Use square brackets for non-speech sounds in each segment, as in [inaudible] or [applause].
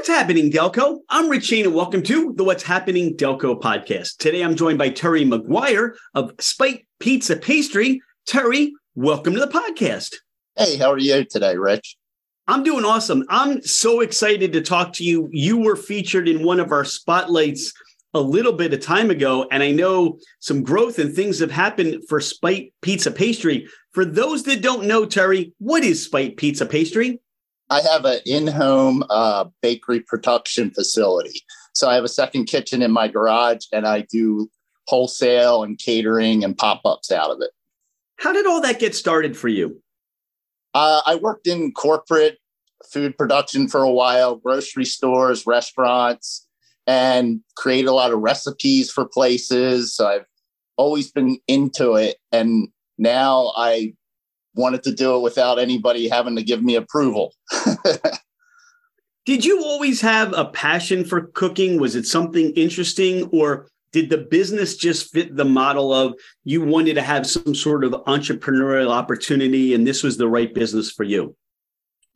What's happening, Delco? I'm Rich Shane, and welcome to the What's Happening Delco podcast. Today, I'm joined by Terry Maguire of Spite Pizza Pastry. Terry, welcome to the podcast. Hey, how are you today, Rich? I'm doing awesome. I'm so excited to talk to you. You were featured in one of our spotlights a little bit of time ago, and I know some growth and things have happened for Spite Pizza Pastry. For those that don't know, Terry, what is Spite Pizza Pastry? I have an in-home uh, bakery production facility. So I have a second kitchen in my garage, and I do wholesale and catering and pop-ups out of it. How did all that get started for you? Uh, I worked in corporate food production for a while, grocery stores, restaurants, and create a lot of recipes for places. So I've always been into it. And now I wanted to do it without anybody having to give me approval. [laughs] did you always have a passion for cooking? Was it something interesting or did the business just fit the model of you wanted to have some sort of entrepreneurial opportunity and this was the right business for you?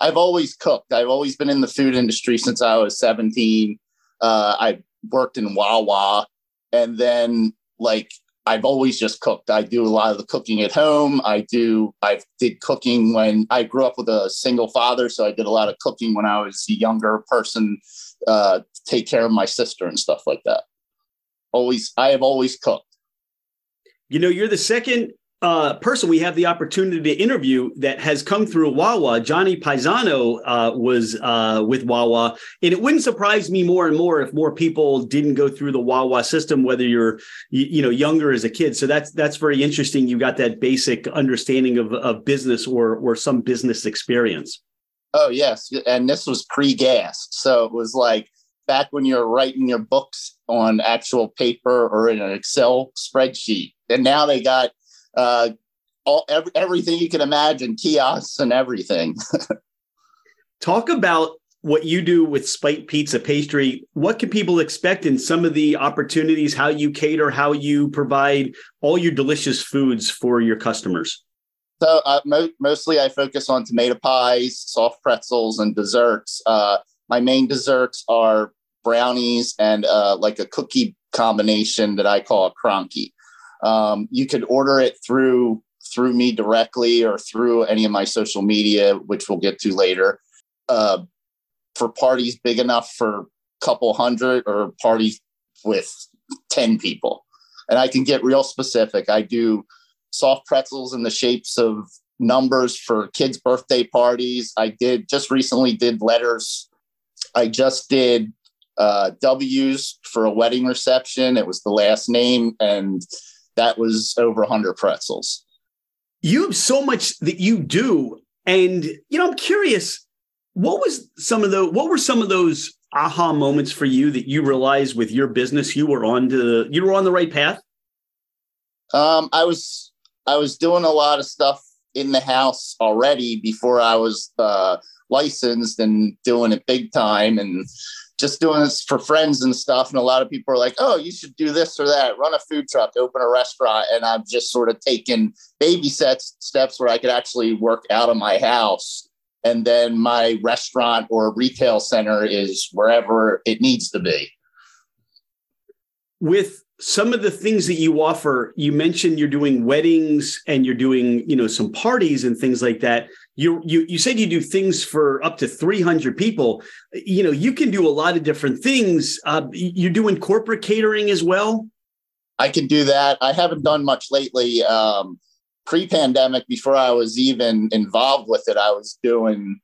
I've always cooked. I've always been in the food industry since I was 17. Uh, I worked in Wawa and then like I've always just cooked. I do a lot of the cooking at home. I do, I did cooking when I grew up with a single father. So I did a lot of cooking when I was a younger person, uh, take care of my sister and stuff like that. Always, I have always cooked. You know, you're the second uh, person we have the opportunity to interview that has come through Wawa. Johnny Paisano uh, was uh, with Wawa, and it wouldn't surprise me more and more if more people didn't go through the Wawa system, whether you're you, you know younger as a kid. So that's that's very interesting. You got that basic understanding of, of business or or some business experience. Oh yes, and this was pre-gas, so it was like back when you're writing your books on actual paper or in an Excel spreadsheet, and now they got uh, all every, everything you can imagine, kiosks and everything. [laughs] Talk about what you do with Spite Pizza Pastry. What can people expect in some of the opportunities? How you cater, how you provide all your delicious foods for your customers. So uh, mo- mostly, I focus on tomato pies, soft pretzels, and desserts. Uh, my main desserts are brownies and uh, like a cookie combination that I call a cronky. Um, you could order it through through me directly or through any of my social media, which we'll get to later. Uh, for parties big enough for a couple hundred or parties with 10 people. And I can get real specific. I do soft pretzels in the shapes of numbers for kids' birthday parties. I did just recently did letters. I just did uh, W's for a wedding reception. It was the last name. And that was over 100 pretzels. You have so much that you do. And, you know, I'm curious, what was some of the, what were some of those aha moments for you that you realized with your business you were on to, you were on the right path? Um, I was, I was doing a lot of stuff in the house already before I was uh, licensed and doing it big time. And just doing this for friends and stuff. And a lot of people are like, oh, you should do this or that, run a food truck, open a restaurant. And I've just sort of taken baby sets, steps where I could actually work out of my house. And then my restaurant or retail center is wherever it needs to be. With some of the things that you offer, you mentioned you're doing weddings and you're doing, you know, some parties and things like that you you you said you do things for up to 300 people. You know you can do a lot of different things. Uh, you're doing corporate catering as well? I can do that. I haven't done much lately. Um, pre-pandemic before i was even involved with it i was doing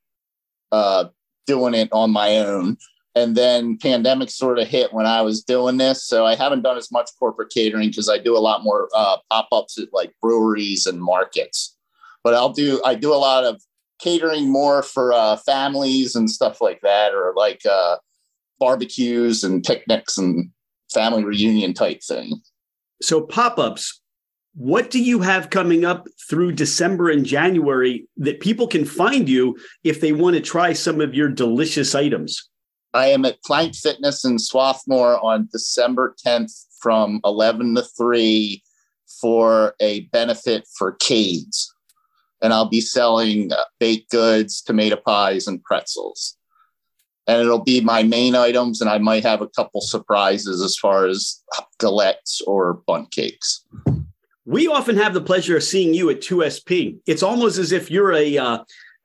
uh, doing it on my own. And then pandemic sort of hit when i was doing this. So i haven't done as much corporate catering because i do a lot more uh, pop-ups at like breweries and markets but I'll do I do a lot of catering more for uh, families and stuff like that, or like uh, barbecues and picnics and family reunion type thing. So pop ups. What do you have coming up through December and January that people can find you if they want to try some of your delicious items? I am at Plank Fitness in Swarthmore on December 10th from 11 to 3 for a benefit for CADES and I'll be selling uh, baked goods, tomato pies, and pretzels. and it'll be my main items, and I might have a couple surprises as far as galettes or bun cakes. We often have the pleasure of seeing you at 2SP. It's almost as if you're a uh,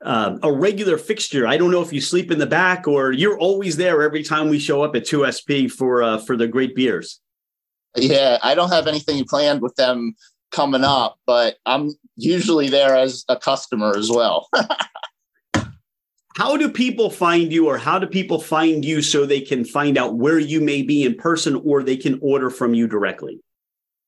uh, a regular fixture. I don't know if you sleep in the back or you're always there every time we show up at 2SP for uh, for the great beers. Yeah, I don't have anything planned with them coming up, but I'm usually there as a customer as well. [laughs] how do people find you or how do people find you so they can find out where you may be in person or they can order from you directly?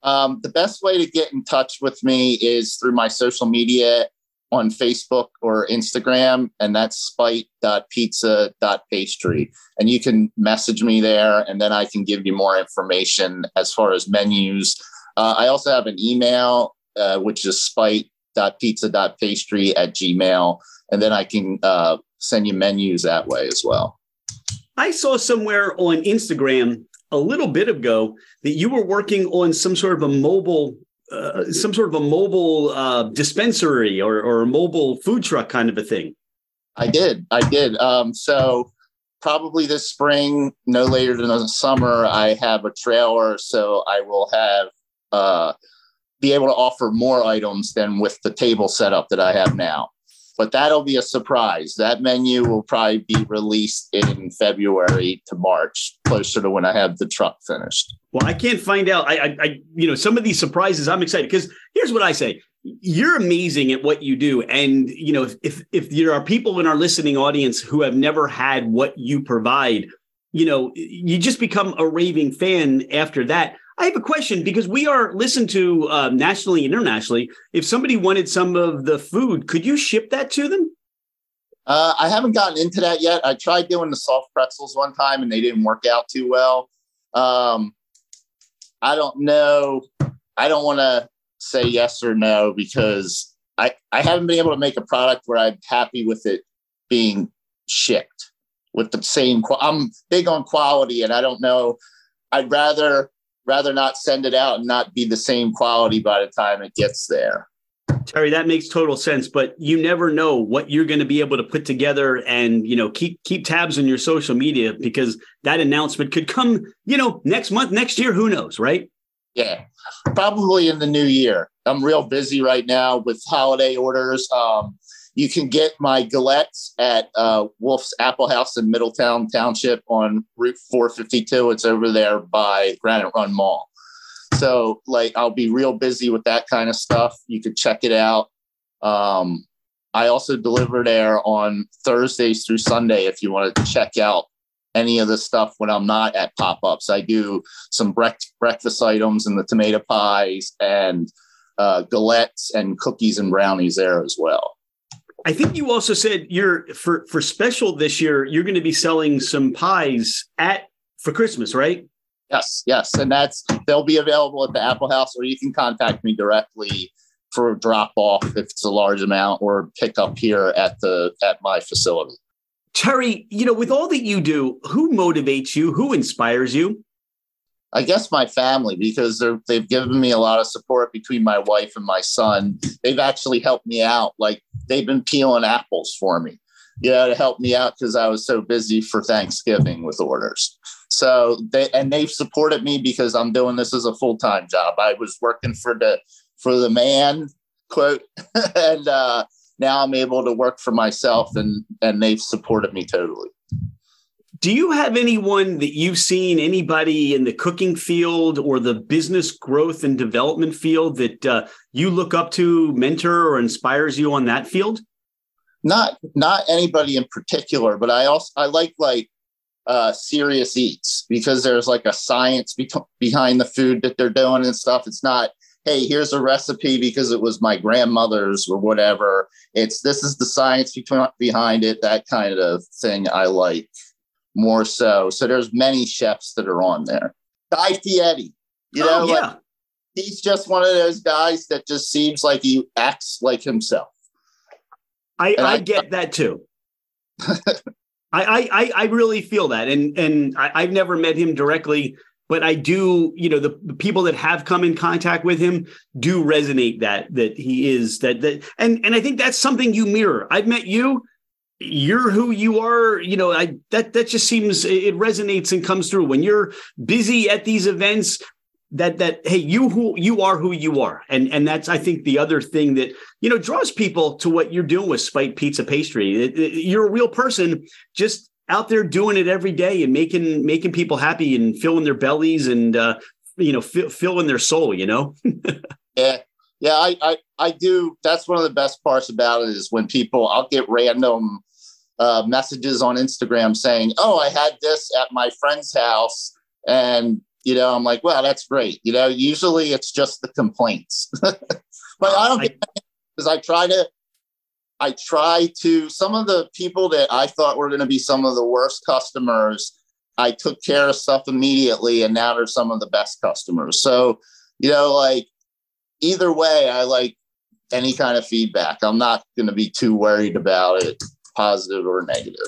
Um, the best way to get in touch with me is through my social media on Facebook or Instagram, and that's spite.pizza.pastry. And you can message me there, and then I can give you more information as far as menus. Uh, I also have an email, uh, which is spite.pizza.pastry at gmail, and then I can uh, send you menus that way as well. I saw somewhere on Instagram a little bit ago that you were working on some sort of a mobile uh, some sort of a mobile uh, dispensary or, or a mobile food truck kind of a thing. I did. I did. Um, so probably this spring, no later than the summer, I have a trailer, so I will have uh, be able to offer more items than with the table setup that I have now but that'll be a surprise. That menu will probably be released in February to March, closer to when I have the truck finished. Well, I can't find out. I, I, I you know, some of these surprises, I'm excited because here's what I say: you're amazing at what you do, and you know, if, if if there are people in our listening audience who have never had what you provide, you know, you just become a raving fan after that. I have a question because we are listened to uh, nationally and internationally. If somebody wanted some of the food, could you ship that to them? Uh, I haven't gotten into that yet. I tried doing the soft pretzels one time and they didn't work out too well. Um, I don't know. I don't want to say yes or no because I, I haven't been able to make a product where I'm happy with it being shipped with the same. I'm big on quality and I don't know. I'd rather rather not send it out and not be the same quality by the time it gets there. Terry, that makes total sense, but you never know what you're going to be able to put together and, you know, keep keep tabs on your social media because that announcement could come, you know, next month, next year, who knows, right? Yeah. Probably in the new year. I'm real busy right now with holiday orders. Um, you can get my galettes at uh, Wolf's Apple House in Middletown Township on Route 452. It's over there by Granite Run Mall. So, like, I'll be real busy with that kind of stuff. You could check it out. Um, I also deliver there on Thursdays through Sunday if you want to check out any of the stuff when I'm not at pop ups. I do some breakfast items and the tomato pies and uh, galettes and cookies and brownies there as well. I think you also said you're for for special this year. You're going to be selling some pies at for Christmas, right? Yes, yes, and that's they'll be available at the Apple House, or you can contact me directly for a drop off if it's a large amount, or pick up here at the at my facility. Terry, you know, with all that you do, who motivates you? Who inspires you? I guess my family because they've given me a lot of support between my wife and my son. They've actually helped me out. Like they've been peeling apples for me, you know, to help me out because I was so busy for Thanksgiving with orders. So they and they've supported me because I'm doing this as a full time job. I was working for the for the man quote, [laughs] and uh, now I'm able to work for myself, and and they've supported me totally. Do you have anyone that you've seen, anybody in the cooking field or the business growth and development field that uh, you look up to, mentor, or inspires you on that field? Not not anybody in particular, but I also I like like uh, serious eats because there's like a science be- behind the food that they're doing and stuff. It's not hey here's a recipe because it was my grandmother's or whatever. It's this is the science behind it. That kind of thing I like more so. So there's many chefs that are on there. Guy Fieri, you oh, know, oh, yeah. like, he's just one of those guys that just seems like he acts like himself. I, I, I, get that too. [laughs] I, I I really feel that, and and I, I've never met him directly, but I do. You know, the, the people that have come in contact with him do resonate that that he is that that, and and I think that's something you mirror. I've met you, you're who you are you know i that that just seems it resonates and comes through. When you're busy at these events that that hey you who you are who you are. And and that's i think the other thing that you know draws people to what you're doing with spite pizza pastry. It, it, you're a real person just out there doing it every day and making making people happy and filling their bellies and uh you know f- filling their soul you know? [laughs] Yeah yeah I, I i do that's one of the best parts about it is when people i'll get random uh, messages on instagram saying oh i had this at my friend's house and you know, I'm like, well, that's great. You know, usually it's just the complaints, [laughs] but I don't get because I try to, I try to, some of the people that I thought were going to be some of the worst customers, I took care of stuff immediately and now they're some of the best customers. So, you know, like either way, I like any kind of feedback. I'm not going to be too worried about it, positive or negative.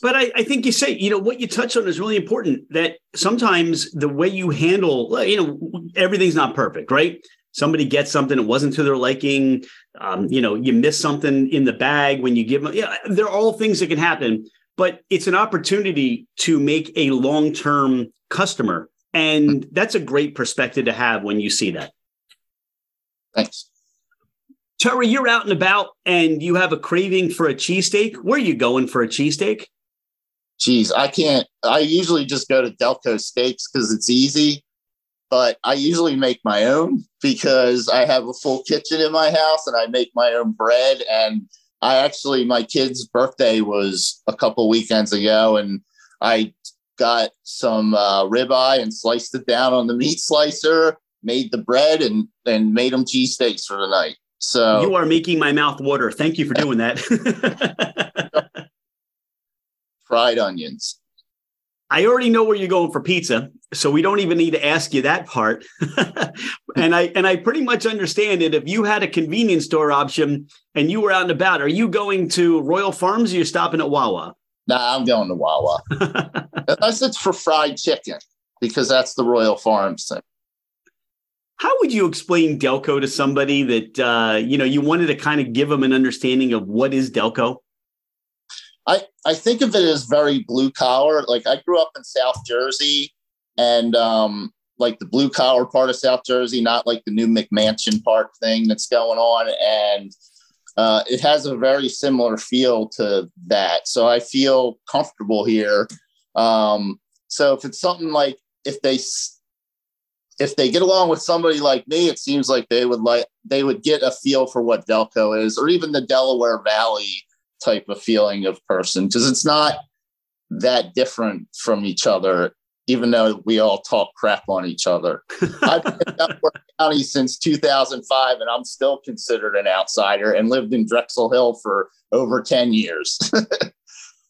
But I, I, think you say, you know, what you touch on is really important that sometimes the way you handle, you know, everything's not perfect, right? Somebody gets something it wasn't to their liking. Um, you know, you miss something in the bag when you give them. Yeah, there are all things that can happen, but it's an opportunity to make a long term customer. And that's a great perspective to have when you see that. Thanks. Terry, you're out and about and you have a craving for a cheesesteak. Where are you going for a cheesesteak? geez, I can't. I usually just go to Delco Steaks because it's easy, but I usually make my own because I have a full kitchen in my house and I make my own bread. And I actually, my kid's birthday was a couple weekends ago, and I got some uh, ribeye and sliced it down on the meat slicer, made the bread, and and made them cheesesteaks for the night. So you are making my mouth water. Thank you for doing that. [laughs] fried onions. I already know where you're going for pizza, so we don't even need to ask you that part. [laughs] and I and I pretty much understand it. If you had a convenience store option and you were out and about, are you going to Royal Farms or you're stopping at Wawa? Nah, I'm going to Wawa. [laughs] Unless it's for fried chicken, because that's the Royal Farms thing. How would you explain Delco to somebody that uh, you know you wanted to kind of give them an understanding of what is Delco? I, I think of it as very blue collar. Like I grew up in South Jersey and um, like the blue collar part of South Jersey, not like the new McMansion Park thing that's going on. And uh, it has a very similar feel to that. So I feel comfortable here. Um, so if it's something like if they if they get along with somebody like me, it seems like they would like they would get a feel for what Delco is, or even the Delaware Valley type of feeling of person because it's not that different from each other, even though we all talk crap on each other. [laughs] I've been in Delaware County since 2005, and I'm still considered an outsider and lived in Drexel Hill for over 10 years.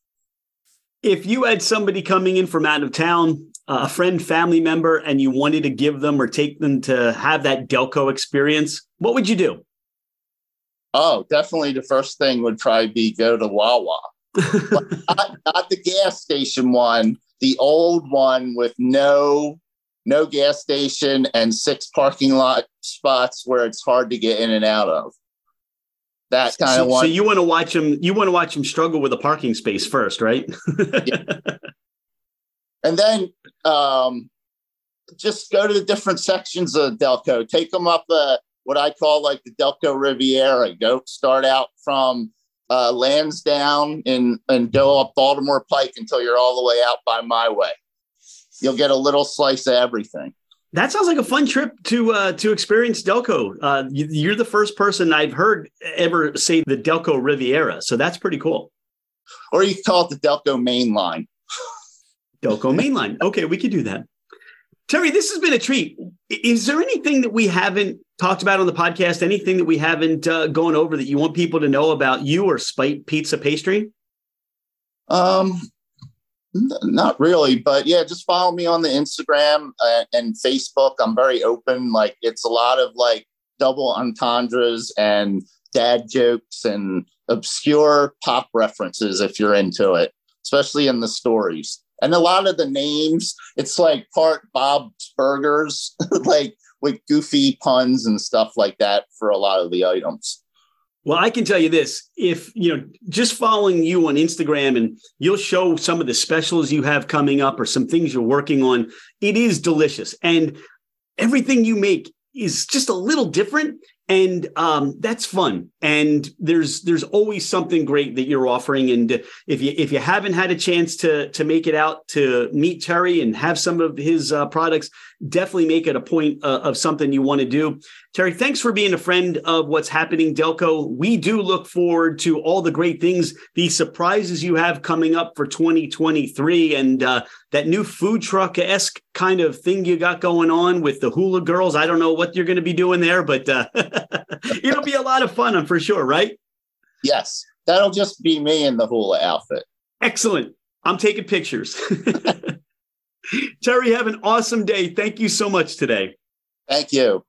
[laughs] if you had somebody coming in from out of town, a friend, family member, and you wanted to give them or take them to have that Delco experience, what would you do? Oh, definitely the first thing would probably be go to Wawa. [laughs] not, not the gas station one, the old one with no no gas station and six parking lot spots where it's hard to get in and out of. That kind so, of one. So you want to watch them? You want to watch them struggle with a parking space first, right? yeah. [laughs] And then um, just go to the different sections of Delco. Take them up a what I call like the Delco Riviera. Go start out from uh, Lansdowne and and go up Baltimore Pike until you're all the way out by my way. You'll get a little slice of everything. That sounds like a fun trip to uh, to experience Delco. Uh, you, are the first person I've heard ever say the Delco Riviera, so that's pretty cool. Or you call it the Delco Main Line. Delco [laughs] Mainline. Okay, we could do that. Terry, this has been a treat. Is there anything that we haven't talked about on the podcast? Anything that we haven't uh, gone over that you want people to know about you or Spite Pizza Pastry? Um, n- not really, but yeah, just follow me on the Instagram uh, and Facebook. I'm very open. Like it's a lot of like double entendres and dad jokes and obscure pop references if you're into it, especially in the stories and a lot of the names it's like part bob's burgers [laughs] like with goofy puns and stuff like that for a lot of the items Well, I can tell you this if, you know, just following you on Instagram and you'll show some of the specials you have coming up or some things you're working on, it is delicious. And everything you make is just a little different and um, that's fun. And there's there's always something great that you're offering. And if you if you haven't had a chance to to make it out to meet terry and have some of his uh, products definitely make it a point uh, of something you want to do. Terry thanks for being a friend of what's happening delco. We do look forward to all the great things the surprises you have coming up for 2023 and uh, that new food truck esque kind of thing you got going on with the hula girls. I don't know what you're going to be doing there but uh, [laughs] [laughs] it'll be a lot of fun I'm for sure, right? Yes. That'll just be me in the hula outfit. Excellent. I'm taking pictures. [laughs] Terry, have an awesome day. Thank you so much today. Thank you.